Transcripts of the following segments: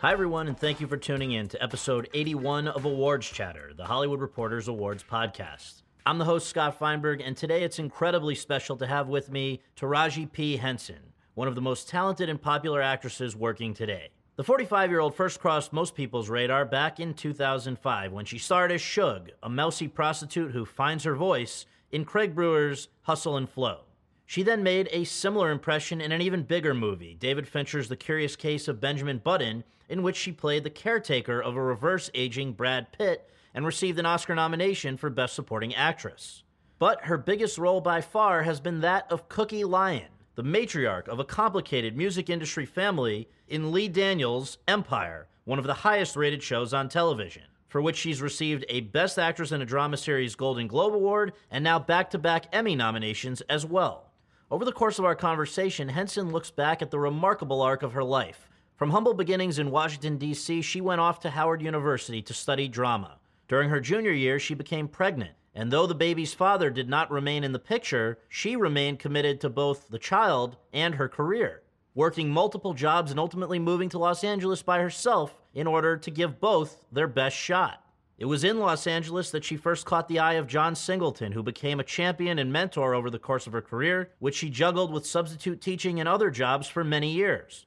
Hi, everyone, and thank you for tuning in to episode 81 of Awards Chatter, the Hollywood Reporters Awards podcast. I'm the host, Scott Feinberg, and today it's incredibly special to have with me Taraji P. Henson, one of the most talented and popular actresses working today. The 45 year old first crossed most people's radar back in 2005 when she starred as Shug, a mousy prostitute who finds her voice in Craig Brewer's Hustle and Flow. She then made a similar impression in an even bigger movie, David Fincher's The Curious Case of Benjamin Button, in which she played the caretaker of a reverse aging Brad Pitt and received an Oscar nomination for Best Supporting Actress. But her biggest role by far has been that of Cookie Lyon, the matriarch of a complicated music industry family in Lee Daniels' Empire, one of the highest rated shows on television, for which she's received a Best Actress in a Drama Series Golden Globe Award and now back to back Emmy nominations as well. Over the course of our conversation, Henson looks back at the remarkable arc of her life. From humble beginnings in Washington, D.C., she went off to Howard University to study drama. During her junior year, she became pregnant, and though the baby's father did not remain in the picture, she remained committed to both the child and her career, working multiple jobs and ultimately moving to Los Angeles by herself in order to give both their best shot. It was in Los Angeles that she first caught the eye of John Singleton, who became a champion and mentor over the course of her career, which she juggled with substitute teaching and other jobs for many years.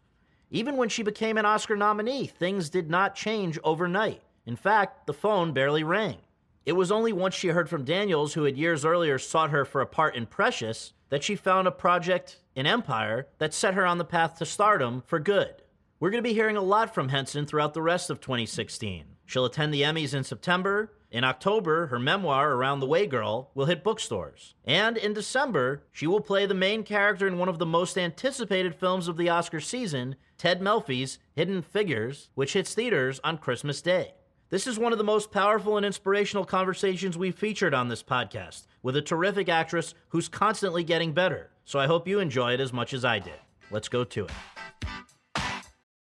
Even when she became an Oscar nominee, things did not change overnight. In fact, the phone barely rang. It was only once she heard from Daniels, who had years earlier sought her for a part in Precious, that she found a project in Empire that set her on the path to stardom for good. We're going to be hearing a lot from Henson throughout the rest of 2016. She'll attend the Emmys in September. In October, her memoir, Around the Way Girl, will hit bookstores. And in December, she will play the main character in one of the most anticipated films of the Oscar season, Ted Melfi's Hidden Figures, which hits theaters on Christmas Day. This is one of the most powerful and inspirational conversations we've featured on this podcast, with a terrific actress who's constantly getting better. So I hope you enjoy it as much as I did. Let's go to it.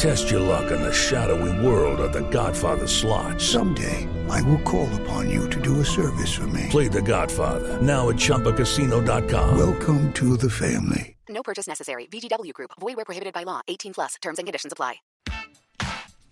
Test your luck in the shadowy world of The Godfather slot. Someday, I will call upon you to do a service for me. Play The Godfather now at ChumbaCasino.com. Welcome to the family. No purchase necessary. VGW Group. Void where prohibited by law. 18 plus. Terms and conditions apply.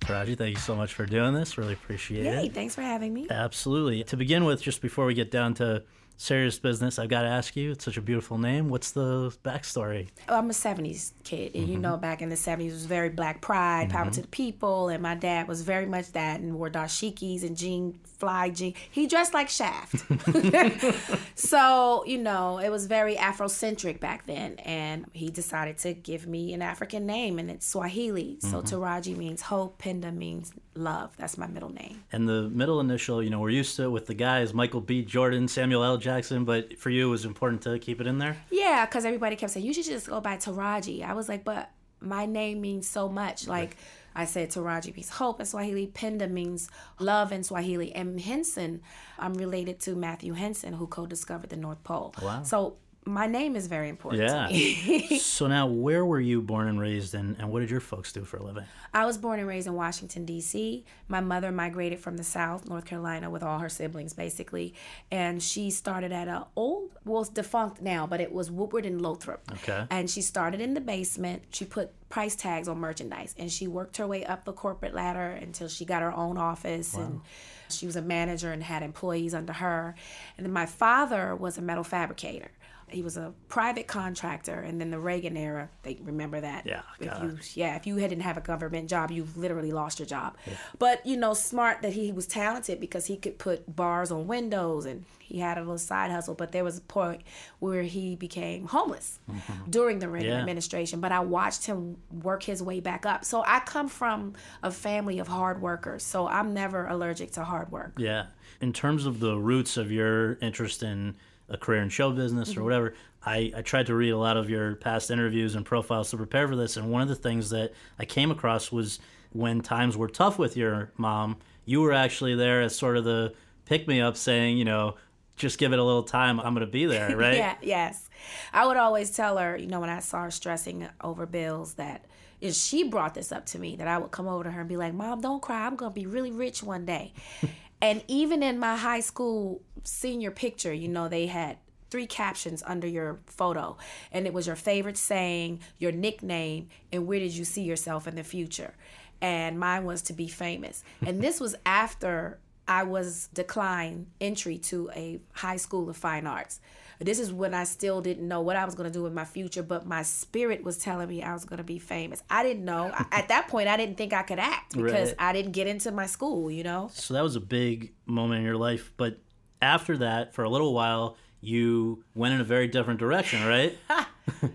Raji, thank you so much for doing this. Really appreciate it. Yay, thanks for having me. Absolutely. To begin with, just before we get down to serious business, I've got to ask you, it's such a beautiful name. What's the backstory? Oh, I'm a 70s kid. And you mm-hmm. know, back in the 70s, it was very black pride, power mm-hmm. to the people. And my dad was very much that and wore dashikis and jean, fly jean. He dressed like Shaft. so, you know, it was very Afrocentric back then. And he decided to give me an African name, and it's Swahili. So mm-hmm. Taraji means hope, Penda means Love. That's my middle name. And the middle initial, you know, we're used to it with the guys, Michael B. Jordan, Samuel L. Jackson, but for you, it was important to keep it in there? Yeah, because everybody kept saying, you should just go by Taraji. I was like, but my name means so much. Like, I said Taraji means hope in Swahili. Penda means love in Swahili. And Henson, I'm related to Matthew Henson, who co-discovered the North Pole. Wow. So my name is very important Yeah. so now, where were you born and raised, and, and what did your folks do for a living? I was born and raised in Washington, D.C. My mother migrated from the South, North Carolina, with all her siblings, basically. And she started at a old, well, it's defunct now, but it was Woodward and Lothrop. Okay. And she started in the basement. She put price tags on merchandise, and she worked her way up the corporate ladder until she got her own office. And she was a manager and had employees under her. And then my father was a metal fabricator. He was a private contractor, and then the Reagan era, they remember that. Yeah, If you yeah, if you didn't have a government job, you literally lost your job. But you know, smart that he was talented because he could put bars on windows and he had a little side hustle. But there was a point where he became homeless mm-hmm. during the Reagan Yeah. administration. But I watched him work his way back up. So I come from a family of hard workers. So I'm never allergic to hard work. Yeah. In terms of the roots of your interest in a career in show business Mm-hmm. or whatever, I, I tried to read a lot of your past interviews and profiles to prepare for this. And one of the things that I came across was when times were tough with your mom, you were actually there as sort of the pick me up saying, you know, just give it a little time. I'm going to be there, right? yeah, yes. I would always tell her, you know, when I saw her stressing over bills, that if she brought this up to me, that I would come over to her and be like, Mom, don't cry. I'm going to be really rich one day. and even in my high school senior picture, you know, they had three captions under your photo and it was your favorite saying your nickname and where did you see yourself in the future and mine was to be famous and this was after I was declined entry to a high school of fine arts. This is when I still didn't know what I was going to do with my future, but my spirit was telling me I was going to be famous. I didn't know. At that point, I didn't think I could act because Right. I didn't get into my school, you know? So that was a big moment in your life. But after that, for a little while, you went in a very different direction, right?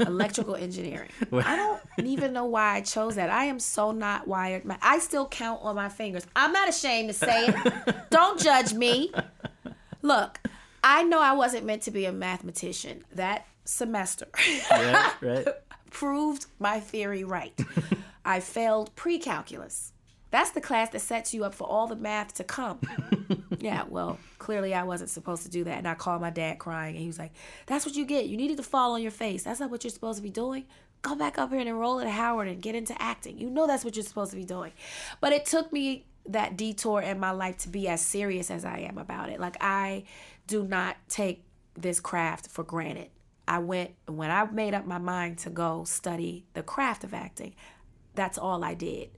Electrical engineering. I don't even know why I chose that. I am so not wired. My- I still count on my fingers. I'm not ashamed to say it. don't judge me. Look, I know I wasn't meant to be a mathematician. That semester right, right. proved my theory right. I failed pre calculus. That's the class that sets you up for all the math to come. yeah, well, clearly I wasn't supposed to do that. And I called my dad crying, and he was like, That's what you get. You needed to fall on your face. That's not what you're supposed to be doing. Go back up here and enroll at Howard and get into acting. You know that's what you're supposed to be doing. But it took me that detour in my life to be as serious as I am about it. Like, I do not take this craft for granted. I went, when I made up my mind to go study the craft of acting, that's all I did.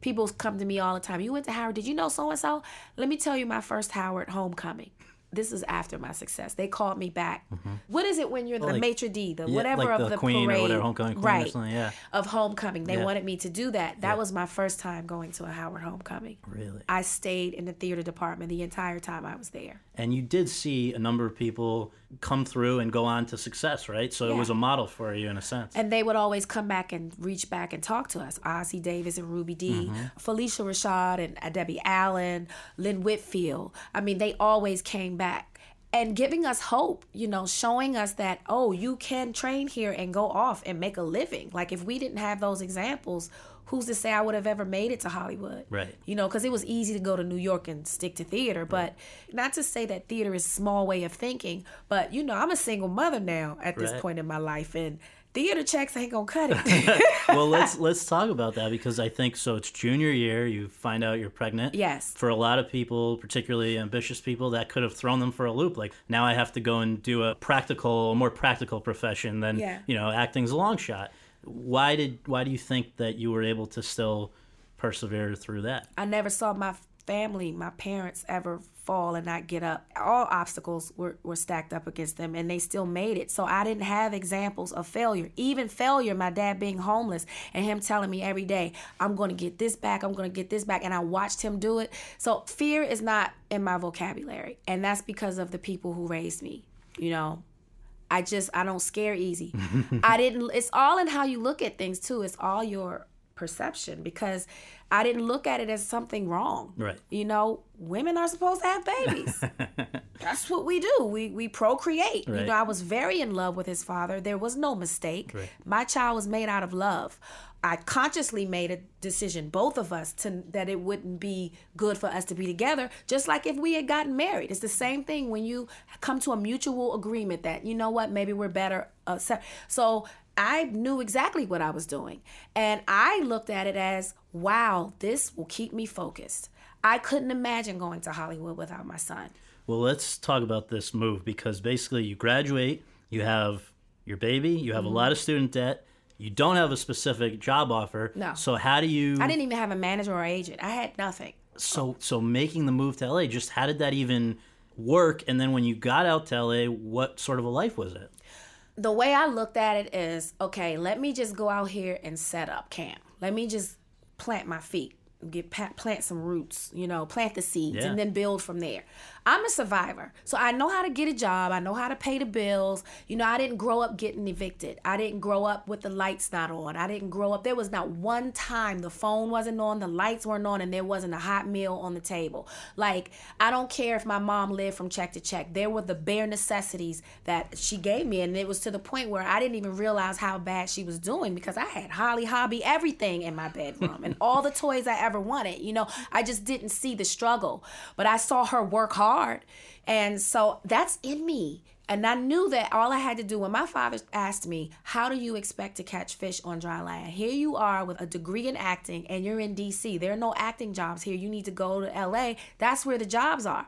People come to me all the time. You went to Howard. Did you know so and so? Let me tell you my first Howard homecoming. This is after my success. They called me back. Mm-hmm. What is it when you're the Like- maitre d, the yeah, whatever like of the the, queen or parade, whatever, homecoming queen or right? something, yeah. Of homecoming, they Yeah. wanted me to do that. That was my first time going to a Howard homecoming. Really? I stayed in the theater department the entire time I was there. And you did see a number of people come through and go on to success, right? So it was a model for you in a sense. And they would always come back and reach back and talk to us. Ossie Davis and Ruby Dee, Phylicia Rashad and uh, Debbie Allen, Lynn Whitfield. I mean, they always came back and giving us hope, you know, showing us that, oh, you can train here and go off and make a living. Like, if we didn't have those examples, who's to say I would have ever made it to Hollywood? Right. You know, because it was easy to go to New York and stick to theater, but not to say that theater is a small way of thinking, but you know, I'm a single mother now at this Right. point in my life, and theater checks ain't gonna cut it. well, let's let's talk about that because I think so. It's junior year. You find out you're pregnant. Yes. For a lot of people, particularly ambitious people, that could have thrown them for a loop. Like now, I have to go and do a practical, a more practical profession than Yeah. you know, acting's a long shot. Why did why do you think that you were able to still persevere through that? I never saw my family, my parents ever fall and not get up. All obstacles were, were stacked up against them and they still made it. So I didn't have examples of failure. Even failure, my dad being homeless and him telling me every day, I'm going to get this back, I'm going to get this back. And I watched him do it. So fear is not in my vocabulary. And that's because of the people who raised me, you know. I just I don't scare easy. I didn't it's all in how you look at things too. It's all your perception because I didn't look at it as something wrong. Right. You know, women are supposed to have babies. That's what we do. We we procreate. Right. You know, I was very in love with his father. There was no mistake. Right. My child was made out of love. I consciously made a decision, both of us, to that it wouldn't be good for us to be together. Just like if we had gotten married, it's the same thing when you come to a mutual agreement that you know what, maybe we're better. Uh, so I knew exactly what I was doing, and I looked at it as, wow, this will keep me focused. I couldn't imagine going to Hollywood without my son. Well, let's talk about this move because basically you graduate, you have your baby, you have Mhm. a lot of student debt, you don't have a specific job offer. No. So how do you I didn't even have a manager or agent. I had nothing. so so making the move to LA just how did that even work and then when you got out to LA what sort of a life was it? The way I looked at it is okay, let me just go out here and set up camp. Let me just plant my feet, get plant some roots, you know, plant the seeds Yeah. and then build from there. I'm a survivor. So I know how to get a job, I know how to pay the bills. You know, I didn't grow up getting evicted. I didn't grow up with the lights not on. I didn't grow up there was not one time the phone wasn't on, the lights weren't on and there wasn't a hot meal on the table. Like I don't care if my mom lived from check to check. There were the bare necessities that she gave me and it was to the point where I didn't even realize how bad she was doing because I had Holly Hobbie everything in my bedroom and all the toys I ever wanted. You know, I just didn't see the struggle, but I saw her work hard. And so that's in me. And I knew that all I had to do when my father asked me, How do you expect to catch fish on dry land? Here you are with a degree in acting and you're in DC. There are no acting jobs here. You need to go to LA. That's where the jobs are.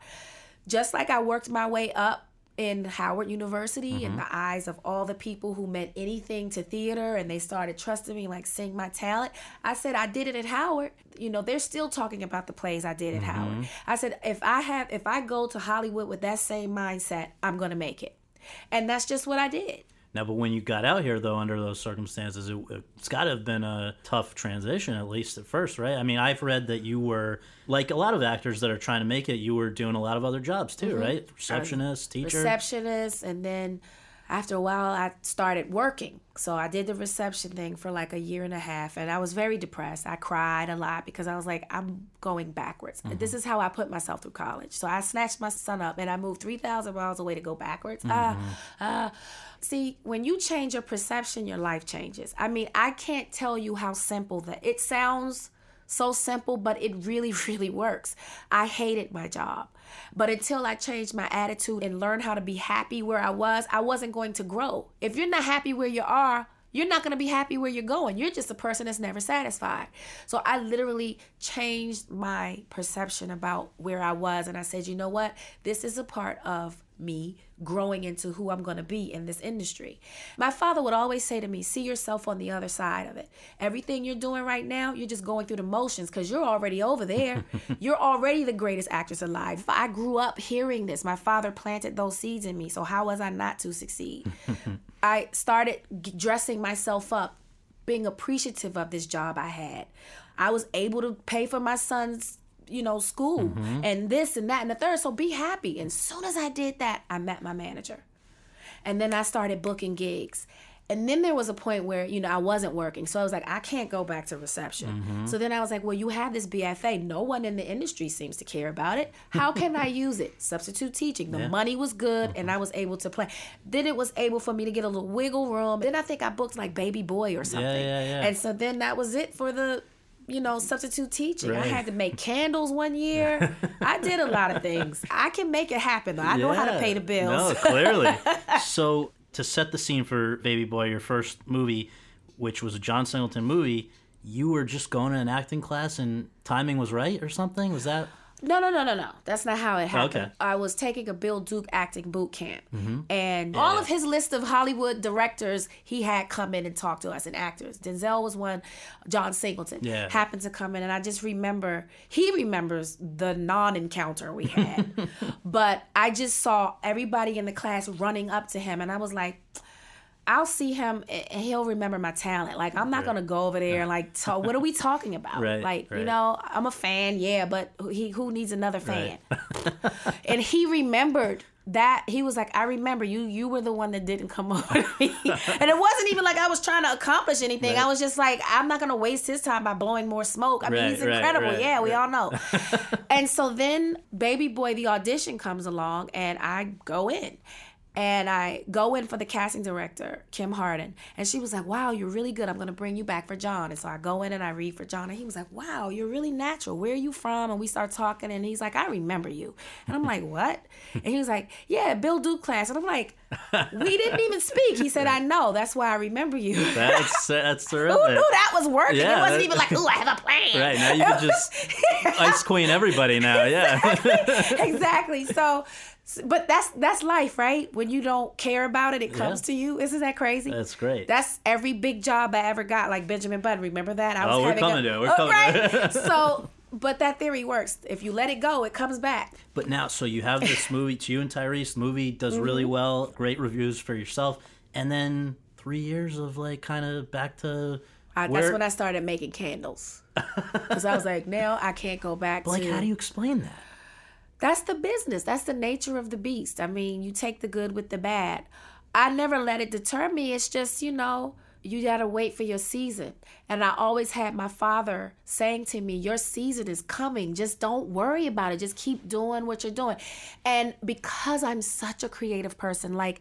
Just like I worked my way up in Howard University in Mhm. the eyes of all the people who meant anything to theater and they started trusting me like seeing my talent. I said I did it at Howard. You know, they're still talking about the plays I did at Howard. Mhm. I said if I have if I go to Hollywood with that same mindset, I'm going to make it. And that's just what I did. Now, but when you got out here, though, under those circumstances, it, it's got to have been a tough transition, at least at first, right? I mean, I've read that you were, like a lot of actors that are trying to make it, you were doing a lot of other jobs too, Mhm. right? Receptionist, teacher. receptionist and then after a while i started working so i did the reception thing for like a year and a half and i was very depressed i cried a lot because i was like i'm going backwards Mhm. this is how i put myself through college so i snatched my son up and i moved 3000 miles away to go backwards Ah, ah. see when you change your perception your life changes i mean i can't tell you how simple that it sounds so simple, but it really, really works. I hated my job. But until I changed my attitude and learned how to be happy where I was, I wasn't going to grow. If you're not happy where you are, you're not going to be happy where you're going. You're just a person that's never satisfied. So I literally changed my perception about where I was. And I said, you know what? This is a part of me growing into who I'm going to be in this industry. My father would always say to me, see yourself on the other side of it. Everything you're doing right now, you're just going through the motions because you're already over there. you're already the greatest actress alive. I grew up hearing this. My father planted those seeds in me. So how was I not to succeed? I started g- dressing myself up, being appreciative of this job I had. I was able to pay for my son's, you know, school Mhm. and this and that and the third. So be happy. And soon as I did that, I met my manager. And then I started booking gigs. And then there was a point where, you know, I wasn't working. So I was like, I can't go back to reception. Mhm. So then I was like, well, you have this BFA. No one in the industry seems to care about it. How can I use it? Substitute teaching. The Yeah. money was good and I was able to play. Then it was able for me to get a little wiggle room. Then I think I booked like Baby Boy or something. Yeah, yeah, yeah. And so then that was it for the you know, substitute teaching. I had to make candles one year. I did a lot of things. I can make it happen though. I know how to pay the bills. No, clearly. so to set the scene for Baby Boy, your first movie, which was a John Singleton movie, you were just going to an acting class and timing was right or something? Was that? No, no, no, no, no. That's not how it happened. Okay. I was taking a Bill Duke acting boot camp. Mhm. And Yeah. all of his list of Hollywood directors he had come in and talk to us and actors. Denzel was one, John Singleton Yeah. happened to come in and I just remember he remembers the non-encounter we had. but I just saw everybody in the class running up to him and I was like I'll see him and he'll remember my talent. Like I'm not Right. gonna go over there and like talk, what are we talking about? Right, like you know, I'm a fan, yeah, but he who needs another fan? and he remembered that he was like, I remember you. You were the one that didn't come over to me, and it wasn't even like I was trying to accomplish anything. Right. I was just like, I'm not gonna waste his time by blowing more smoke. I mean, Right, he's right, incredible. right, yeah, we right. all know. and so then, Baby Boy, the audition comes along, and I go in. And I go in for the casting director, Kim Hardin. And she was like, Wow, you're really good. I'm going to bring you back for John. And so I go in and I read for John. And he was like, Wow, you're really natural. Where are you from? And we start talking. And he's like, I remember you. And I'm like, What? And he was like, Yeah, Bill Duke class. And I'm like, We didn't even speak. He said, I know. That's why I remember you. That's that's Who knew that was working? Yeah, it wasn't that- even like, Ooh, I have a plan. Right now you can just ice queen everybody now. Yeah. exactly. So, but that's that's life, right? When you don't care about it, it comes Yeah. to you. Isn't that crazy? That's great. That's every big job I ever got, like Benjamin Button. Remember that? I Oh, we're having coming a, to it. We're Oh, coming to right? it. so, but that theory works. If you let it go, it comes back. But now, so you have this movie, it's you and Tyrese. The movie does really Mhm. well, great reviews for yourself, and then three years of like kind of back to I, that's when I started making candles. Because I was like, now I can't go back But, like, how do you explain that? That's the business. That's the nature of the beast. I mean, you take the good with the bad. I never let it deter me. It's just, you know, you got to wait for your season. And I always had my father saying to me, Your season is coming. Just don't worry about it. Just keep doing what you're doing. And because I'm such a creative person, like,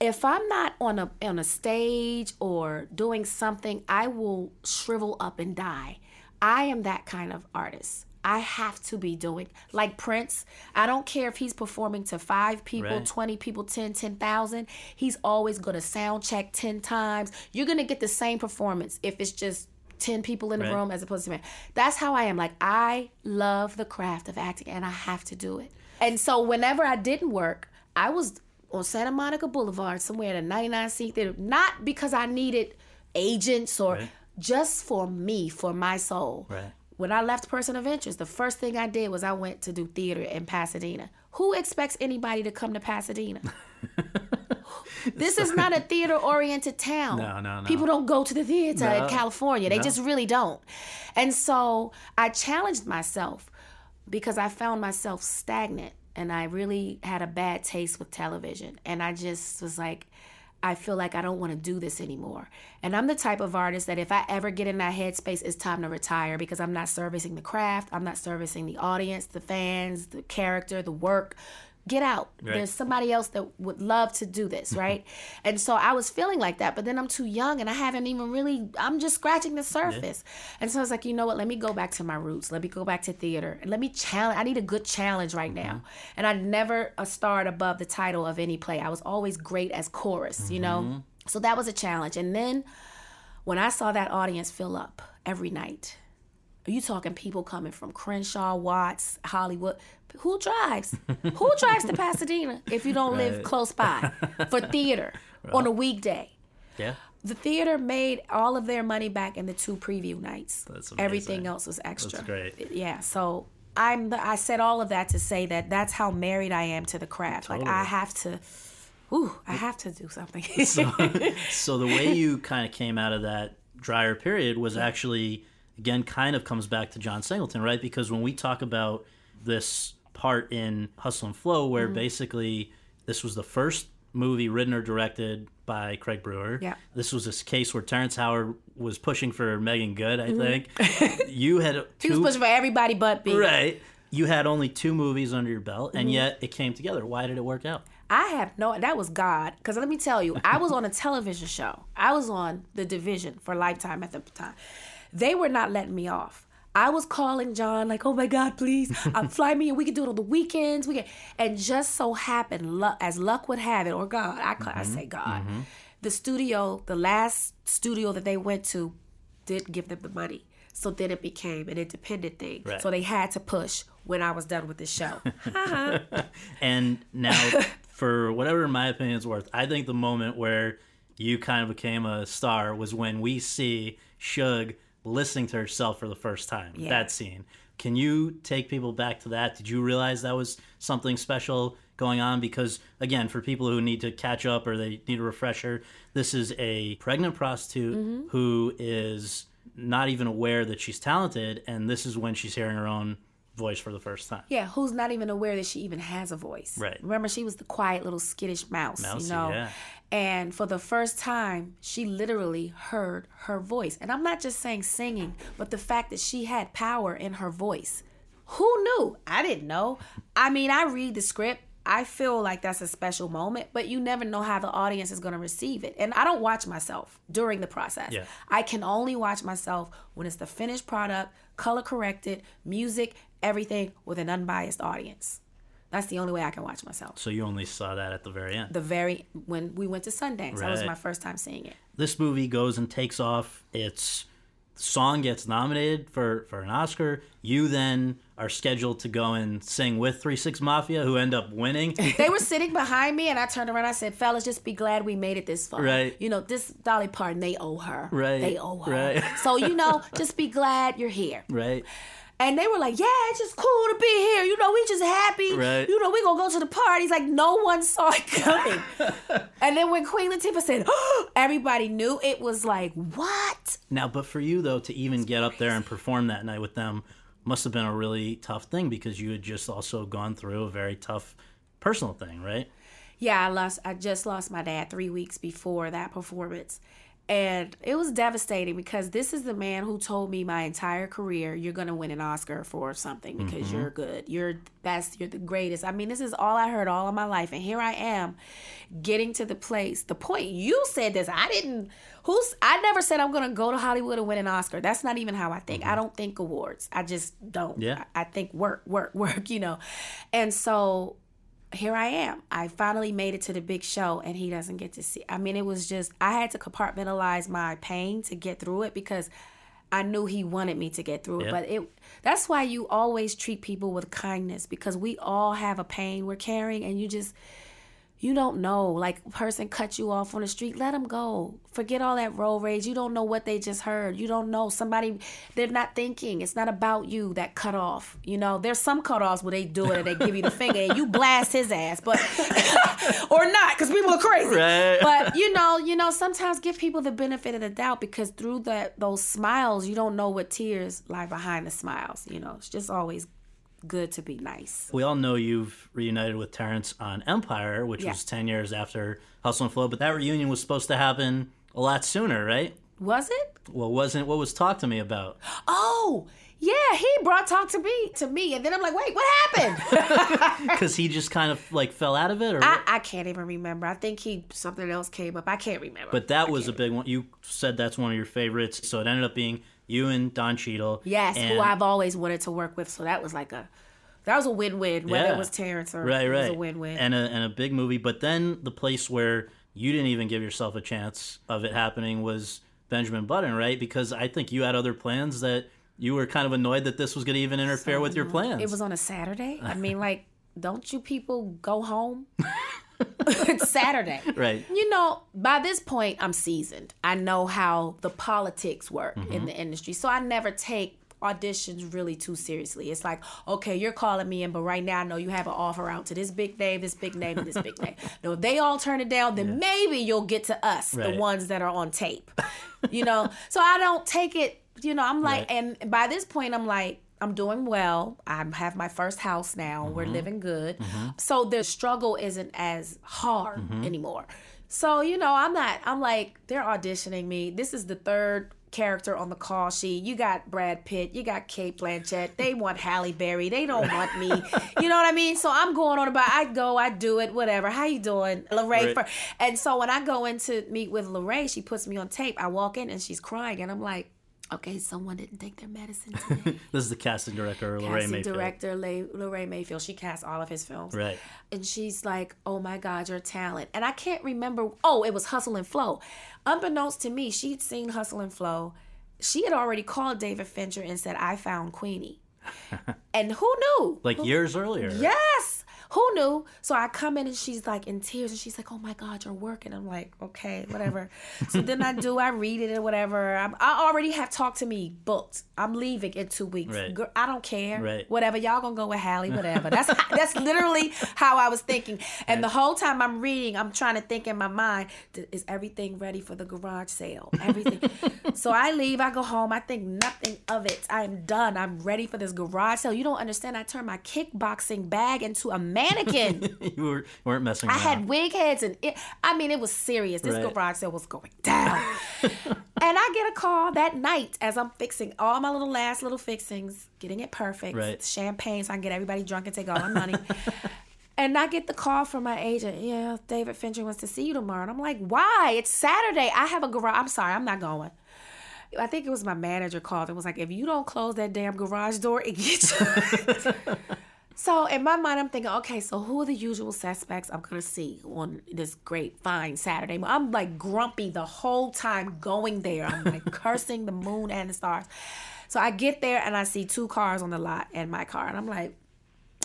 if I'm not on a on a stage or doing something, I will shrivel up and die. I am that kind of artist. I have to be doing like Prince. I don't care if he's performing to five people, Right. 20 people, 10, 10,000. He's always going to sound check 10 times. You're going to get the same performance if it's just 10 people in the Right. room as opposed to me. That's how I am. Like, I love the craft of acting and I have to do it. And so, whenever I didn't work, I was on Santa Monica Boulevard somewhere in a 99 seat theater, not because I needed agents or Right. just for me, for my soul. Right. When I left Person of Interest, the first thing I did was I went to do theater in Pasadena. Who expects anybody to come to Pasadena? this is not a theater oriented town. No, no, no. People don't go to the theater No, in California. They no. just really don't. And so I challenged myself because I found myself stagnant and I really had a bad taste with television. And I just was like, I feel like I don't want to do this anymore. And I'm the type of artist that if I ever get in that headspace, it's time to retire because I'm not servicing the craft, I'm not servicing the audience, the fans, the character, the work. Get out. Right. There's somebody else that would love to do this, right? and so I was feeling like that, but then I'm too young and I haven't even really, I'm just scratching the surface. And so I was like, you know what? Let me go back to my roots. Let me go back to theater and let me challenge. I need a good challenge right now. Mm-hmm. And I never starred above the title of any play. I was always great as chorus, you know? Mm-hmm. So that was a challenge. And then when I saw that audience fill up every night, you talking people coming from Crenshaw, Watts, Hollywood. Who drives? Who drives to Pasadena if you don't live Right. close by for theater on a weekday? Yeah. The theater made all of their money back in the two preview nights. That's amazing. Everything else was extra. That's great. Yeah. So I'm. The, I said all of that to say that that's how married I am to the craft. Like I have to. Ooh, I have to do something. so the way you kind of came out of that drier period was actually again kind of comes back to John Singleton, right? Because when we talk about this part in Hustle and Flow, where Mhm. basically this was the first movie written or directed by Craig Brewer. Yeah. This was this case where Terrence Howard was pushing for Meagan Good, I Mhm. think. you had two, he was pushing for everybody but me. right. You had only two movies under your belt, and Mhm. yet it came together. Why did it work out? I have no. That was God. Because let me tell you, I was on a television show. I was on The Division for Lifetime at the time. They were not letting me off. I was calling John like, "Oh my God, please, um, fly me, and we can do it on the weekends." We can, and just so happened, luck, as luck would have it, or God, I, ca- I say God, the studio, the last studio that they went to, didn't give them the money. So then it became an independent thing. Right. So they had to push when I was done with the show. And now, for whatever my opinion is worth, I think the moment where you kind of became a star was when we see Shug listening to herself for the first time. Yeah. That scene. Can you take people back to that? Did you realize that was something special going on? Because, again, for people who need to catch up or they need a refresher, this is a pregnant prostitute Mhm. who is not even aware that she's talented. And this is when she's hearing her own voice for the first time. Yeah, who's not even aware that she even has a voice. Right. Remember, she was the quiet little skittish mouse, Mousy, you know? yeah. And for the first time, she literally heard her voice. And I'm not just saying singing, but the fact that she had power in her voice. Who knew? I didn't know. I mean, I read the script. I feel like that's a special moment, but you never know how the audience is going to receive it. And I don't watch myself during the process. Yeah. I can only watch myself when it's the finished product, color corrected, music, everything with an unbiased audience. That's the only way I can watch myself. So you only saw that at the very end. The very when we went to Sundance, that was my first time seeing it. this movie goes and takes off. Its song gets nominated for, for an Oscar. You then are scheduled to go and sing with Three Six Mafia, who end up winning. They were sitting behind me, and I turned around. I said, "Fellas, just be glad we made it this far. Right. You know, this Dolly Parton, they owe her. Right. They owe her. Right. So you know, just be glad you're here." right? And they were like, "Yeah, it's just cool to be here. You know, we just happy. Right. You know, we gonna go to the parties." Like no one saw it coming. and then when Queen Latifah said, everybody knew. It was like, what? Now, but for you though, to even get up there and perform that night with them must have been a really tough thing because you had just also gone through a very tough personal thing, right? Yeah, I lost. I just lost my dad three weeks before that performance, and it was devastating because this is the man who told me my entire career, "You're gonna win an Oscar for something because Mm-hmm. you're good. You're best. You're the greatest." I mean, this is all I heard all of my life, and here I am, getting to the place. The point you said this, I didn't. Who's? I never said I'm gonna go to Hollywood and win an Oscar. That's not even how I think. I don't think awards. I just don't. Mm-hmm. Yeah. I I think work, work, work. You know, and so here I am. I finally made it to the big show and he doesn't get to see. I mean, it was just I had to compartmentalize my pain to get through it because I knew he wanted me to get through it. But it that's why you always treat people with kindness because we all have a pain we're carrying and you just you don't know. Like person cut you off on the street, let them go. Forget all that road rage. You don't know what they just heard. You don't know somebody. They're not thinking. It's not about you that cut off. You know, there's some cut offs where they do it and they give you the finger and you blast his ass, but or not because people are crazy. Right. But you know, you know, sometimes give people the benefit of the doubt because through that those smiles, you don't know what tears lie behind the smiles. You know, it's just always good to be nice. We all know you've reunited with Terrence on Empire, which Yeah. was 10 years after Hustle and Flow, but that reunion was supposed to happen a lot sooner, right? Was it? Well, wasn't what was talk to me about? Oh, yeah, he brought talk to me to me, and then I'm like, wait, what happened? Because he just kind of like fell out of it, or I, I can't even remember. I think he something else came up. I can't remember. but that was a big one. You said that's one of your favorites, so it ended up being you and Don Cheadle. yes, and, who I've always wanted to work with. So that was like a that was a win-win. Whether Yeah. it was Terrence or right, it right, was a win-win. and a and a big movie. But then the place where you didn't even give yourself a chance of it happening was Benjamin Button, right? Because I think you had other plans that you were kind of annoyed that this was going to even interfere with your plans. It was on a Saturday. I mean, like, don't you people go home? it's Saturday. Right. You know, by this point, I'm seasoned. I know how the politics work Mm-hmm. in the industry. So I never take auditions really too seriously. It's like, okay, you're calling me in, but right now I know you have an offer out to this big name, this big name, and this big name. Now, if they all turn it down, then maybe you'll get to us, Right. the ones that are on tape. You know, so I don't take it, you know, I'm like, Right. and by this point, I'm like, I'm doing well. I have my first house now. We're mm-hmm. living good. Mm-hmm. So the struggle isn't as hard mm-hmm. anymore. So, you know, I'm not, I'm like, they're auditioning me. This is the third character on the call sheet. You got Brad Pitt, you got Cate Blanchett. They want Halle Berry. They don't want me. You know what I mean? So I'm going on about I go, I do it, whatever. How you doing? Laray. Right. For, and so when I go in to meet with Laray, she puts me on tape. I walk in and she's crying and I'm like, okay, someone didn't take their medicine today. this is the casting director, Laray casting Mayfield. Casting director Laray Mayfield. She casts all of his films. Right. And she's like, "Oh my God, your talent." And I can't remember. Oh, it was Hustle and Flow. Unbeknownst to me, she'd seen Hustle and Flow. She had already called David Fincher and said, "I found Queenie." and who knew? Like years earlier. Yes. Who knew? So I come in and she's like in tears and she's like, "Oh my God, you're working." I'm like, "Okay, whatever." so then I do. I read it or whatever. I'm, I already have talked to me booked. I'm leaving in two weeks. Right. Girl, I don't care. Right. Whatever. Y'all gonna go with Halle. Whatever. That's that's literally how I was thinking. And the whole time I'm reading, I'm trying to think in my mind, is everything ready for the garage sale? Everything. so I leave. I go home. I think nothing of it. I'm done. I'm ready for this garage sale. You don't understand. I turned my kickboxing bag into a mannequin. you were, weren't messing I had wig heads and it, I mean it was serious. This Right. garage sale was going down. and I get a call that night as I'm fixing all my little last little fixings, getting it perfect, Right. champagne so I can get everybody drunk and take all my money. and I get the call from my agent. Yeah, David Fincher wants to see you tomorrow. And I'm like, why? It's Saturday. I have a garage. I'm sorry, I'm not going. I think it was my manager called and was like, if you don't close that damn garage door, it gets you. So in my mind, I'm thinking, okay, so who are the usual suspects I'm gonna see on this great fine Saturday? I'm like grumpy the whole time going there. I'm like cursing the moon and the stars. So I get there and I see two cars on the lot and my car, and I'm like,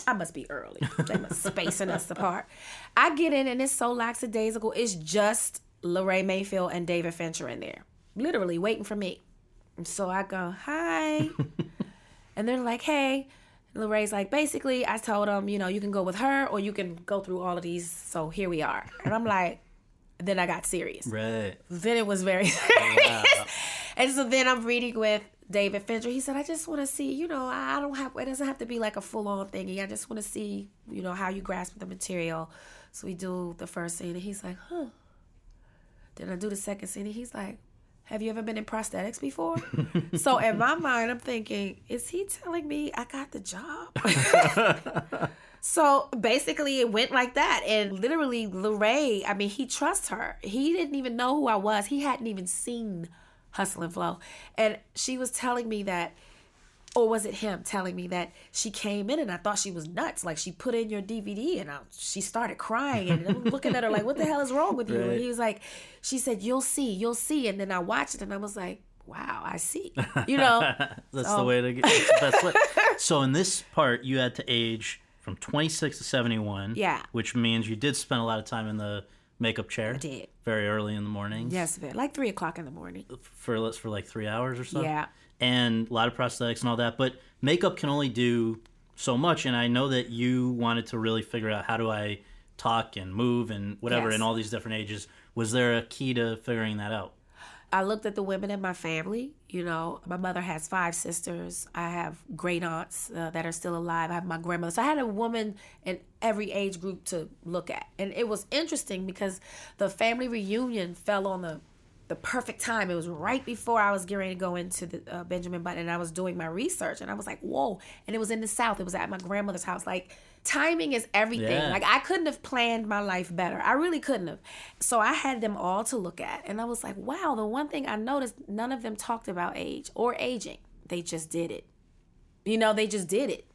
I must be early. They must spacing us apart. I get in and it's so lackadaisical. It's just Laray Mayfield and David Fincher in there, literally waiting for me. And so I go, hi. and they're like, hey. Laray's like, basically, I told him, you know, you can go with her or you can go through all of these. So here we are. And I'm like, then I got serious. Right. Then it was very serious. And so then I'm reading with David Fincher. He said, I just want to see, you know, I I don't have, it doesn't have to be like a full on thingy. I just want to see, you know, how you grasp the material. So we do the first scene and he's like, huh. Then I do the second scene and he's like, have you ever been in prosthetics before? so in my mind, I'm thinking, is he telling me I got the job? so basically, it went like that. And literally, Laray, I mean, he trusts her. He didn't even know who I was, he hadn't even seen Hustle and Flow. And she was telling me that or was it him telling me that she came in and I thought she was nuts? Like she put in your DVD and I, she started crying and I'm looking at her like, "What the hell is wrong with you?" Right. And he was like, "She said you'll see, you'll see." And then I watched it and I was like, "Wow, I see." You know, That's So- the way to get that's the best way. So in this part, you had to age from 26 to 71. Yeah. Which means you did spend a lot of time in the makeup chair. I did. Very early in the morning. yes, like three o'clock in the morning. For for like three hours or so. Yeah. And a lot of prosthetics and all that, but makeup can only do so much. And I know that you wanted to really figure out how do I talk and move and whatever Yes. in all these different ages. Was there a key to figuring that out? I looked at the women in my family. You know, my mother has five sisters. I have great aunts uh, that are still alive. I have my grandmother. So I had a woman in every age group to look at. And it was interesting because the family reunion fell on the the perfect time. It was right before I was getting ready to go into the uh, Benjamin Button, and I was doing my research, and I was like, "Whoa!" And it was in the South. It was at my grandmother's house. Like, timing is everything. Yeah. Like, I couldn't have planned my life better. I really couldn't have. So I had them all to look at, and I was like, "Wow!" The one thing I noticed, none of them talked about age or aging. They just did it. You know, they just did it.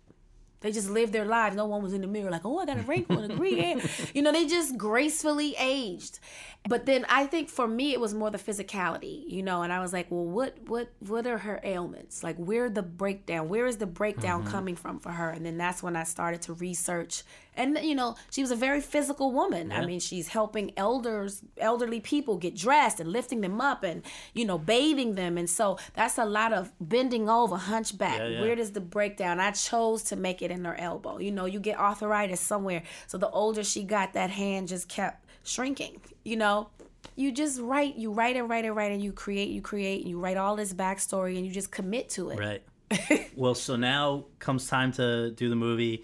They just lived their lives. No one was in the mirror like, oh, I got a wrinkle and a green hair. You know, they just gracefully aged. But then I think for me it was more the physicality, you know, and I was like, well, what what what are her ailments? Like where the breakdown? Where is the breakdown Mm-hmm. coming from for her? And then that's when I started to research. And you know, she was a very physical woman. I mean, she's helping elders, elderly people get dressed and lifting them up and, you know, bathing them. And so that's a lot of bending over, hunchback. Yeah, yeah. Where does the breakdown? I chose to make it in her elbow. You know, you get arthritis somewhere. So the older she got, that hand just kept shrinking. You know, you just write, you write and write and write, and you create, you create, and you write all this backstory, and you just commit to it. Right. well, so now comes time to do the movie.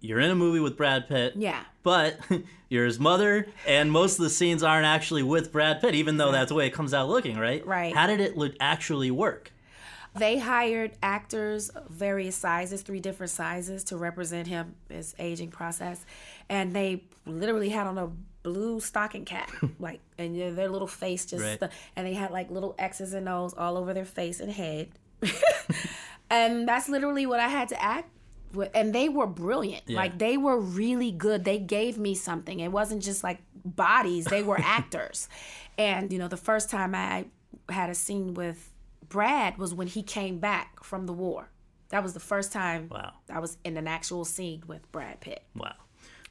You're in a movie with Brad Pitt. Yeah. But you're his mother, and most of the scenes aren't actually with Brad Pitt, even though that's the way it comes out looking, right? Right. How did it lo- actually work? They hired actors various sizes, three different sizes, to represent him his aging process, and they literally had on a blue stocking cap, like, and you know, their little face just, Right. and they had like little X's and O's all over their face and head, and that's literally what I had to act. And they were brilliant. Yeah. Like they were really good. They gave me something. It wasn't just like bodies. They were actors. And you know, the first time I had a scene with Brad was when he came back from the war. That was the first time Wow. I was in an actual scene with Brad Pitt. Wow.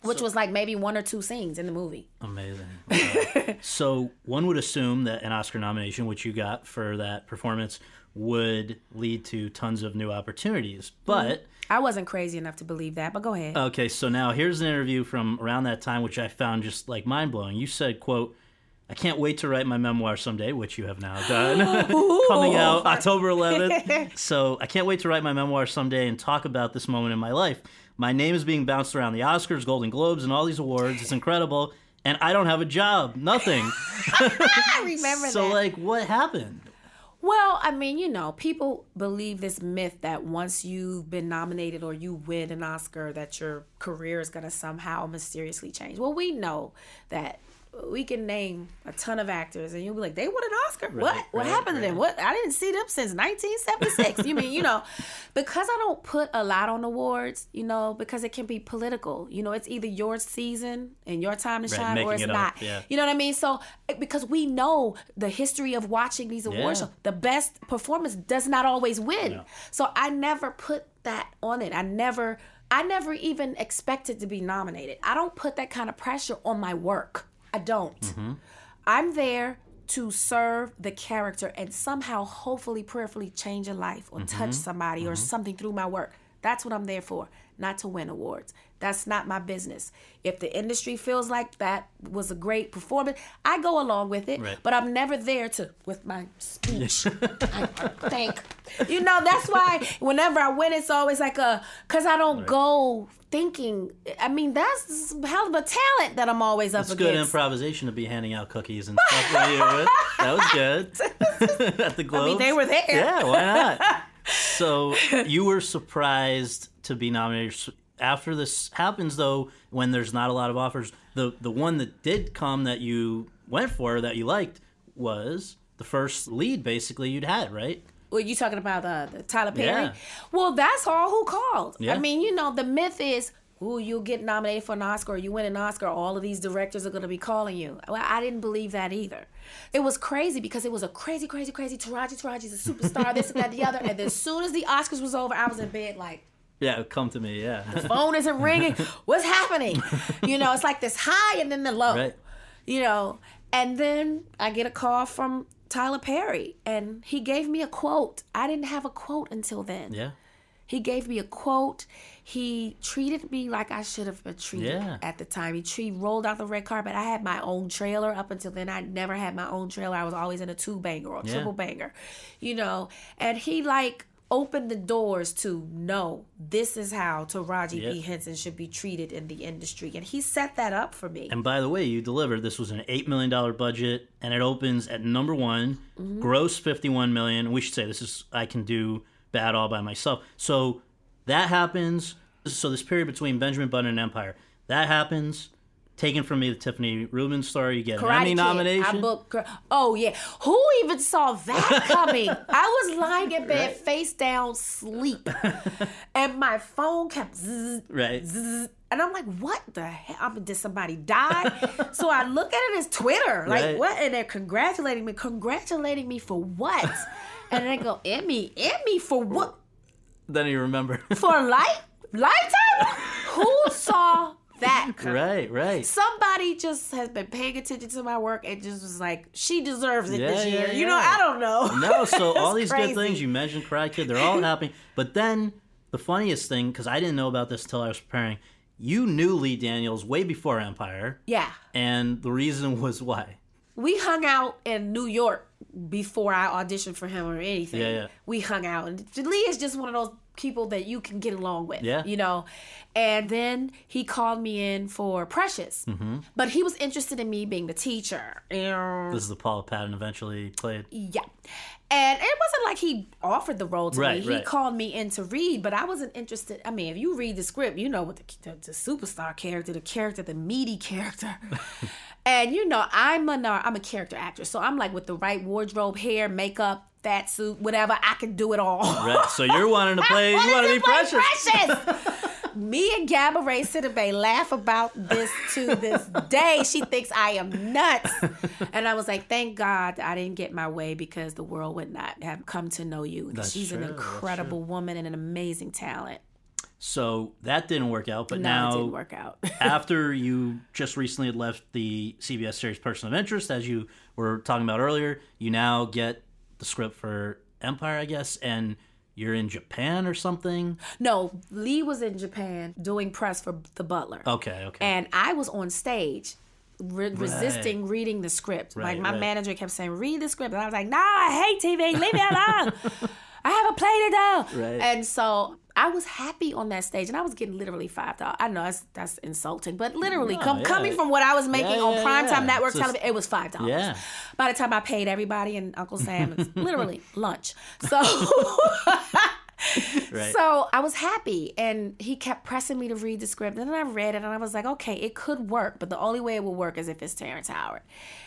Which was like maybe one or two scenes in the movie. Amazing. Wow. so one would assume that an Oscar nomination, which you got for that performance, would lead to tons of new opportunities. Mm-hmm. But I wasn't crazy enough to believe that, but go ahead. okay, so now here's an interview from around that time, which I found just like mind blowing. You said, "quote." I can't wait to write my memoir someday, which you have now done. Coming out October 11th. So I can't wait to write my memoir someday and talk about this moment in my life. My name is being bounced around the Oscars, Golden Globes, and all these awards. It's incredible. And I don't have a job. Nothing. I remember so, that. like, what happened? Well, I mean, you know, people believe this myth that once you've been nominated or you win an Oscar, that your career is going to somehow mysteriously change. Well, we know that we can name a ton of actors, and you'll be like, they won an Oscar. what? What right, happened to them? What? I didn't see them since 1976. you mean, you know, because I don't put a lot on awards, you know, because it can be political. You know, it's either your season and your time to Right, shine, or it's it up, not. yeah. You know what I mean? So eh, because we know the history of watching these awards Yeah. shows, the best performance does not always win. No. So I never put that on it. I never I never even expected to be nominated. I don't put that kind of pressure on my work. I don't. Mm-hmm. I'm there to serve the character and somehow hopefully prayerfully change a life or touch somebody or something through my work. That's what I'm there for, not to win awards. That's not my business. If the industry feels like that was a great performance, I go along with it, Right. but I'm never there to with my speech. I, I think. You know, that's why whenever I win, it's always like a because I don't go thinking. I mean, that's hell of a talent that I'm always up It's good improvisation to be handing out cookies and stuff. that was good. At the Globes. they were there. Yeah, why not? So you were surprised to be nominated. After this happens, though, when there's not a lot of offers, the the one that did come that you went for that you liked was the first lead, basically you'd had, right? Well, you talking about uh, the Tyler Perry? Yeah. Well, that's all who called. Yeah. I mean, you know, the myth is, ooh, you'll get nominated for an Oscar or you win an Oscar, all of these directors are going to be calling you. Well, I didn't believe that either. It was crazy because it was a crazy, crazy, crazy, Taraji, Taraji's a superstar, this and that, the other. And then as soon as the Oscars was over, I was in bed like, Yeah, come to me. Yeah. The phone isn't ringing. What's happening? You know, it's like this high and then the low. Right. You know, and then I get a call from Tyler Perry and he gave me a quote. I didn't have a quote until then. yeah. He gave me a quote. He treated me like I should have been treated Yeah. at the time. He rolled out the red carpet. I had my own trailer up until then. I never had my own trailer. I was always in a two banger or Yeah. triple banger, you know. And he like opened the doors to no, this is how Taraji Yep. P Henson should be treated in the industry, and he set that up for me. And by the way, you delivered. This was an eight million dollar budget, and it opens at number one, Mm-hmm. gross fifty one million. We should say this is I can do bad all by myself. So that happens. So this period between Benjamin Button and Empire that happens. Taken from me, the Tiffany Rubin story. You get an Emmy Kid. nomination. I booked. Oh yeah, who even saw that coming? I was lying in bed, face down, sleep, and my phone kept zzz, right. zzz, and I'm like, "What the hell? I'm, did somebody die?" so I look at it as Twitter, like Right. what? And they're congratulating me, congratulating me for what? and they go, "Emmy, Emmy for what? Then you remember. For life, lifetime? who saw that?" right. Right. somebody just has been paying attention to my work and just was like, she deserves it Yeah, this year. yeah, You know. I don't know. No, so all these crazy. good things you mentioned, Karate Kid, they're all happening. But then the funniest thing, because I didn't know about this until I was preparing, you knew Lee Daniels way before Empire, Yeah. and the reason was why. We hung out in New York before I auditioned for him or anything. Yeah, yeah. We hung out. And Lee is just one of those people that you can get along with. Yeah. You know? And then he called me in for Precious. Mm-hmm. But he was interested in me being the teacher. And This is the Paula Patton eventually played. Yeah. And it wasn't like he offered the role to Right, me. He right. called me in to read, but I wasn't interested. I mean, if you read the script, you know what the, the, the superstar character, the character, the meaty character. and you know, I'm a I'm a character actress, so I'm like with the right wardrobe, hair, makeup, fat suit, whatever, I can do it all. Right. So you're wanting to play. you want to be precious. Precious. Me and Gabourey Sidibe laugh about this to this day. She thinks I am nuts. And I was like, thank God I didn't get my way because the world would not have come to know you. That's She's an true, that's incredible woman and an amazing talent. So that didn't work out. But No, it now, didn't work out. after you just recently had left the CBS series Person of Interest, as you were talking about earlier, you now get the script for Empire, I guess, and you're in Japan or something. No, Lee was in Japan doing press for The Butler. Okay, okay. And I was on stage re- resisting reading the script. Right, like my right. manager kept saying, read the script. And I was like, no, I hate TV. Leave me alone. I have a play to do. Right. And so I was happy on that stage and I was getting literally five dollars. I know that's that's insulting, but literally No, com- yeah. coming from what I was making Yeah, on yeah, primetime network So television, it was five dollars. Yeah. By the time I paid everybody and Uncle Sam, it's literally lunch. So Right. so I was happy, and he kept pressing me to read the script. And then I read it, and I was like, okay, it could work, but the only way it will work is if it's Terrence Howard.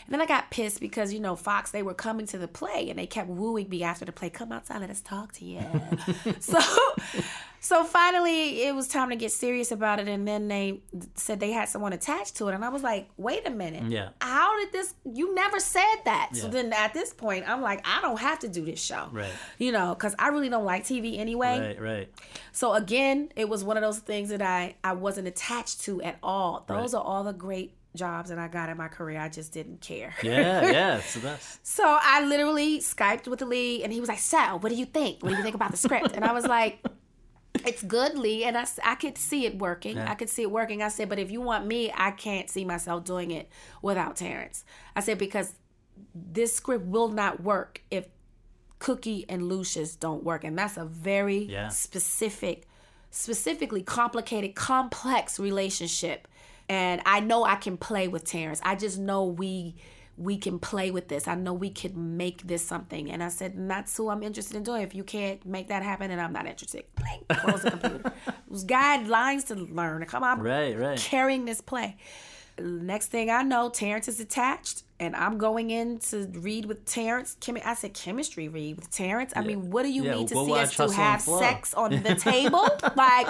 And then I got pissed because you know Fox they were coming to the play, and they kept wooing me after the play, come outside, let us talk to you. so, so finally it was time to get serious about it, and then they said they had someone attached to it, and I was like, wait a minute, Yeah. how did this? You never said that. So then at this point, I'm like, I don't have to do this show, Right. You know, because I really don't like TV anyway. Right, right. So again, it was one of those things that I I wasn't attached to at all. Those Right. are all the great jobs that I got in my career. I just didn't care. Yeah, yeah, it's the best. So I literally Skyped with Lee, and he was like, "Sal, what do you think? What do you think about the script?" And I was like, "It's good, Lee," and I could see it working. Yeah. I could see it working. I said, "But if you want me, I can't see myself doing it without Terrence." I said because this script will not work if Cookie and Lucius don't work, and that's a very Yeah. specific, specifically complicated, complex relationship. And I know I can play with Terrence. I just know we we can play with this. I know we could make this something. And I said, that's who I'm interested in doing. If you can't make that happen, then I'm not interested. Blank, close the computer. Guidelines to learn. Come on, Right, right. carrying this play. Next thing I know, Terrence is attached, and I'm going in to read with Terrence. Chemi- I said chemistry read with Terrence. I mean, what do you Yeah, need to see us to have sex on the table? like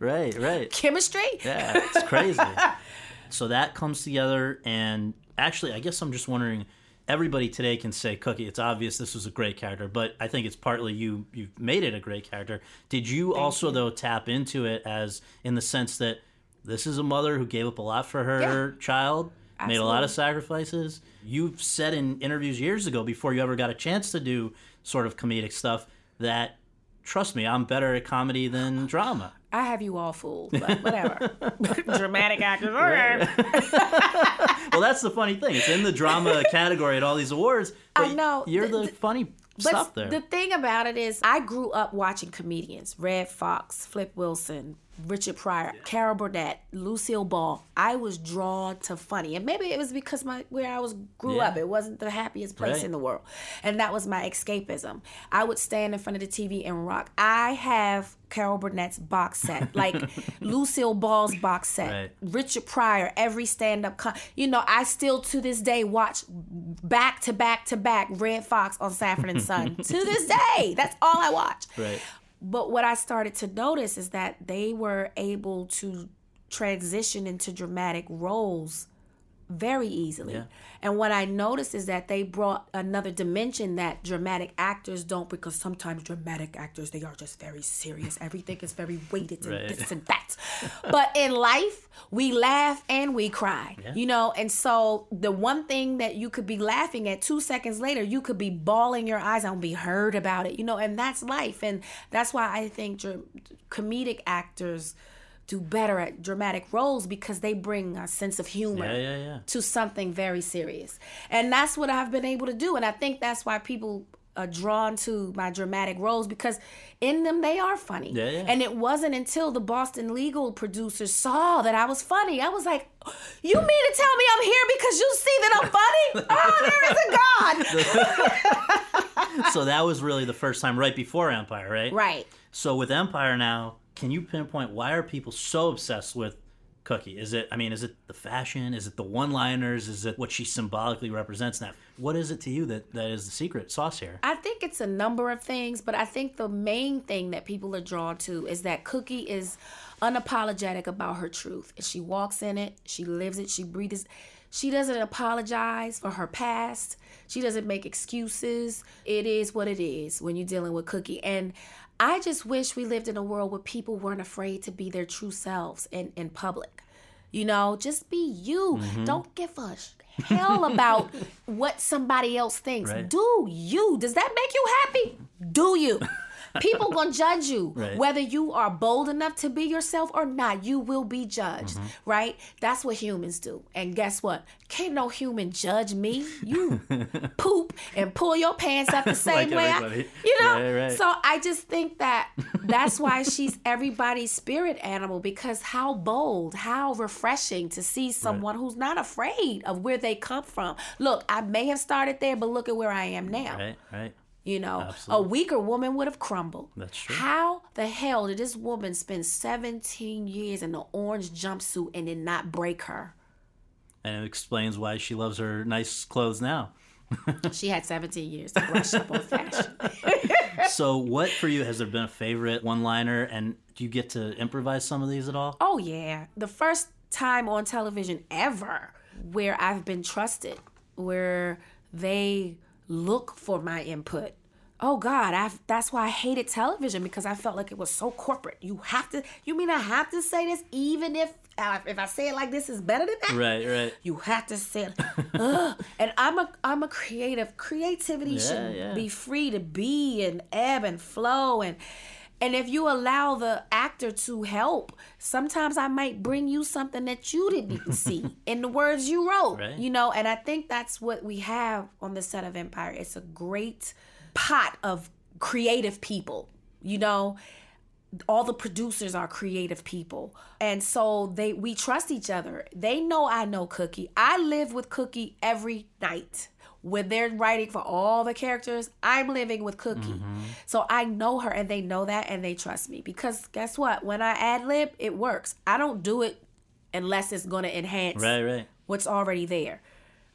Right, right. chemistry? Yeah, it's crazy. so that comes together, and actually, I guess I'm just wondering. Everybody today can say Cookie. It's obvious this was a great character, but I think it's partly you. You've made it a great character. Did you also though tap into it as in the sense that this is a mother who gave up a lot for her child, made a lot of sacrifices. You've said in interviews years ago, before you ever got a chance to do sort of comedic stuff, that trust me, I'm better at comedy than drama. I have you all fooled, but whatever. Dramatic actors. All right. well, that's the funny thing. It's in the drama category at all these awards. But I know. You're The- the, the- funny But stuff there. the thing about it is, I grew up watching comedians: Redd Foxx, Flip Wilson, Richard Pryor, Carol Burnett, Lucille Ball. I was drawn to funny, and maybe it was because my where I was grew Yeah. up. It wasn't the happiest place Right. in the world, and that was my escapism. I would stand in front of the TV and rock. I have Carol Burnett's box set, like Lucille Ball's box set, Right. Richard Pryor, every stand up. Con- you know, I still to this day watch back to back to back Redd Foxx on Sanford and Son. to this day, that's all I watch. right. But what I started to notice is that they were able to transition into dramatic roles very easily. Yeah. And what I noticed is that they brought another dimension that dramatic actors don't because sometimes dramatic actors they are just very serious. Everything is very weighted and Right. this and that. but in life, we laugh and we cry. Yeah. You know, and so the one thing that you could be laughing at 2 seconds later, you could be bawling your eyes out and be heard about it. You know, and that's life and that's why I think dr- comedic actors do better at dramatic roles because they bring a sense of humor Yeah, yeah, yeah. to something very serious. And that's what I've been able to do. And I think that's why people are drawn to my dramatic roles because in them they are funny. Yeah, yeah. And it wasn't until the Boston legal producers saw that I was funny. I was like, You mean to tell me I'm here because you see that I'm funny? oh, there is a God. so that was really the first time right before Empire, right? right. So with Empire now, can you pinpoint why are people so obsessed with Cookie? Is it I mean, is it the fashion? Is it the one-liners? Is it what she symbolically represents now? What is it to you that that is the secret sauce here? I think it's a number of things, but I think the main thing that people are drawn to is that Cookie is unapologetic about her truth. And she walks in it, she lives it, she breathes. She doesn't apologize for her past. She doesn't make excuses. It is what it is when you're dealing with Cookie. And I just wish we lived in a world where people weren't afraid to be their true selves in, in public. You know, just be you. Mm-hmm. Don't give a hell about what somebody else thinks. Right. Do you. Does that make you happy? Do you. People gonna judge you Right. whether you are bold enough to be yourself or not. You will be judged, Mm-hmm. right? That's what humans do. And guess what? Can't no human judge me. You poop and pull your pants up the same Like way. I- you know. Right, right. So I just think that that's why she's everybody's spirit animal because how bold, how refreshing to see someone who's not afraid of where they come from. Look, I may have started there, but look at where I am now. Right, right. You know, Absolutely. a weaker woman would have crumbled. That's true. How the hell did this woman spend 17 years in the orange jumpsuit and did not break her? And it explains why she loves her nice clothes now. She had 17 years to brush up on fashion. so, what for you has there been a favorite one liner? And do you get to improvise some of these at all? Oh yeah, the first time on television ever where I've been trusted, where they look for my input. Oh God, I that's why I hated television because I felt like it was so corporate. You have to, you mean I have to say this even if uh, if I say it like this is better than that? Right, right. You have to say it. And I'm a I'm a creative. Creativity Yeah, should yeah. be free to be and ebb and flow and and if you allow the actor to help, sometimes I might bring you something that you didn't even see in the words you wrote. Right. You know, and I think that's what we have on the set of Empire. It's a great pot of creative people. You know, all the producers are creative people and so they we trust each other they know i know cookie i live with cookie every night when they're writing for all the characters i'm living with cookie mm-hmm. so i know her and they know that and they trust me because guess what when i ad lib it works i don't do it unless it's going to enhance Right, right. what's already there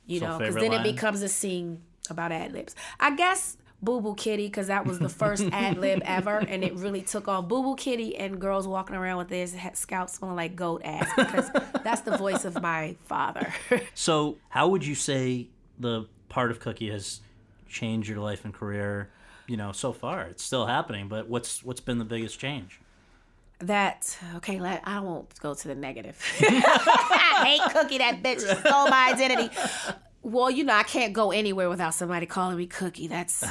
you So know because then line? it becomes a scene about ad libs i guess Boo Boo Kitty, because that was the first ad lib ever, and it really took off. Boo Boo Kitty and girls walking around with their scalp smelling like goat ass, because that's the voice of my father. So, how would you say the part of Cookie has changed your life and career? You know, so far it's still happening, but what's what's been the biggest change? that okay, let, I won't go to the negative. I hate Cookie, that bitch stole my identity. Well, you know, I can't go anywhere without somebody calling me Cookie. That's.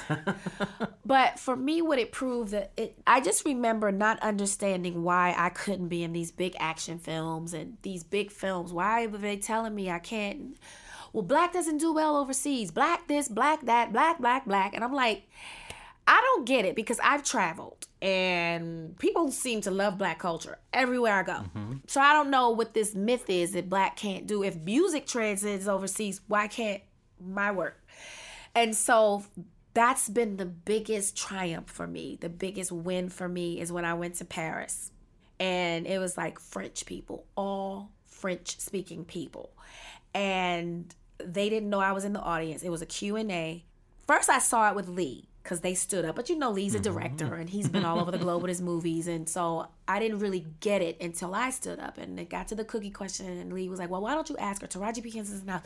but for me, what it proved that it, I just remember not understanding why I couldn't be in these big action films and these big films. Why were they telling me I can't? Well, black doesn't do well overseas. Black this, black that, black, black, black. And I'm like, I don't get it because I've traveled and people seem to love black culture everywhere I go. Mm-hmm. So I don't know what this myth is that black can't do. If music transcends overseas, why can't my work? And so that's been the biggest triumph for me. The biggest win for me is when I went to Paris. And it was like French people, all French speaking people. And they didn't know I was in the audience. It was a Q&A. First I saw it with Lee because they stood up. But you know, Lee's a mm-hmm. director and he's been all over the globe with his movies. And so I didn't really get it until I stood up and it got to the cookie question. And Lee was like, Well, why don't you ask her? Taraji P. Henson's now.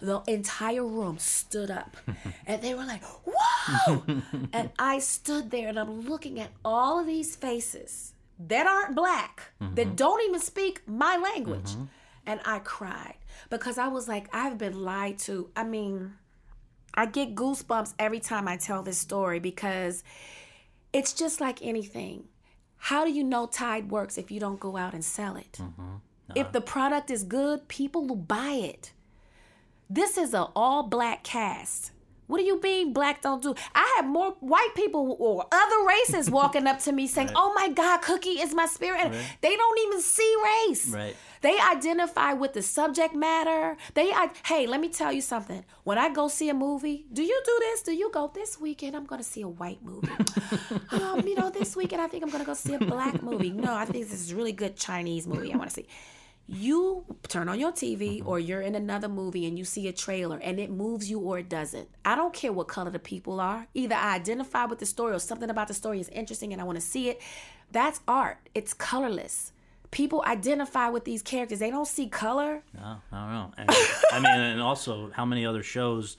The entire room stood up and they were like, Whoa! and I stood there and I'm looking at all of these faces that aren't black, that mm-hmm. don't even speak my language. Mm-hmm. And I cried because I was like, I've been lied to. I mean, I get goosebumps every time I tell this story because it's just like anything. How do you know Tide works if you don't go out and sell it? Mm-hmm. If the product is good, people will buy it. This is an all black cast. What do you mean black don't do? I have more white people or other races walking up to me saying, "Oh my God, Cookie is my spirit." And They don't even see race. Right. They identify with the subject matter. They, I, hey, let me tell you something. When I go see a movie, do you do this? Do you go this weekend? I'm going to see a white movie. um, you know, this weekend I think I'm going to go see a black movie. No, I think this is a really good Chinese movie. I want to see. You turn on your TV or you're in another movie and you see a trailer and it moves you or it doesn't. I don't care what color the people are. Either I identify with the story or something about the story is interesting and I want to see it. That's art. It's colorless. People identify with these characters. They don't see color. No, I don't know. And, I mean, and also how many other shows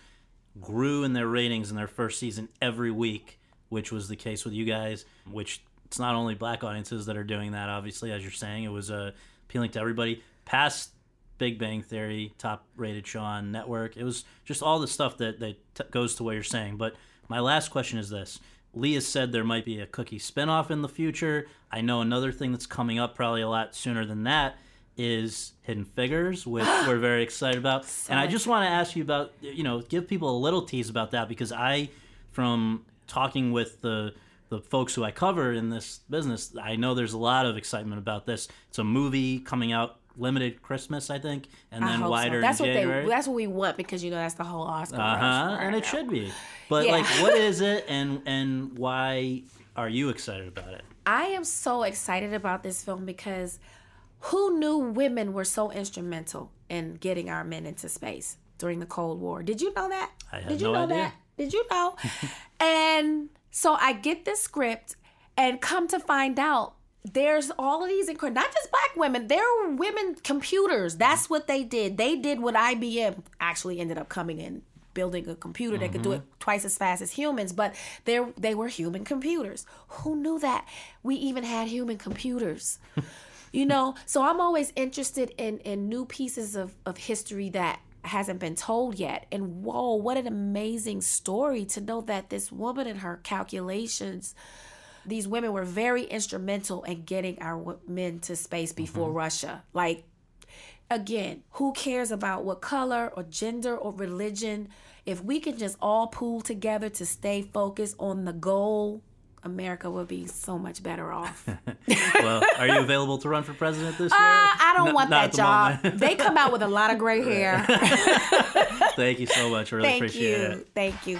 grew in their ratings in their first season every week which was the case with you guys. Which it's not only black audiences that are doing that. Obviously, as you're saying, it was uh, appealing to everybody. Past Big Bang Theory, top rated show on network. It was just all the stuff that that t- goes to what you're saying. But my last question is this. Lee has said there might be a cookie spinoff in the future. I know another thing that's coming up probably a lot sooner than that is Hidden Figures, which we're very excited about. So and I just want to ask you about, you know, give people a little tease about that because I, from talking with the the folks who I cover in this business, I know there's a lot of excitement about this. It's a movie coming out limited Christmas, I think, and then wider so. That's what January. they. That's what we want because you know that's the whole Oscar. Uh huh. And it should be. But Yeah. like, what is it, and and why are you excited about it? I am so excited about this film because who knew women were so instrumental in getting our men into space during the Cold War? Did you know that? I had Did you no know idea. that? Did you know? and so I get this script and come to find out there's all of these incredible, not just black women, there were women computers. That's what they did. They did what IBM actually ended up coming in building a computer that could do it mm-hmm. twice as fast as humans, but they they were human computers. Who knew that? We even had human computers. you know, so I'm always interested in in new pieces of of history that hasn't been told yet. And whoa, what an amazing story to know that this woman and her calculations these women were very instrumental in getting our men to space mm-hmm. before Russia. Like, again, who cares about what color or gender or religion? If we can just all pool together to stay focused on the goal, America would be so much better off. well, are you available to run for president this year? Uh, I don't No- want that the job. they come out with a lot of gray hair. Thank you so much. I Really Thank appreciate you. it. Thank you.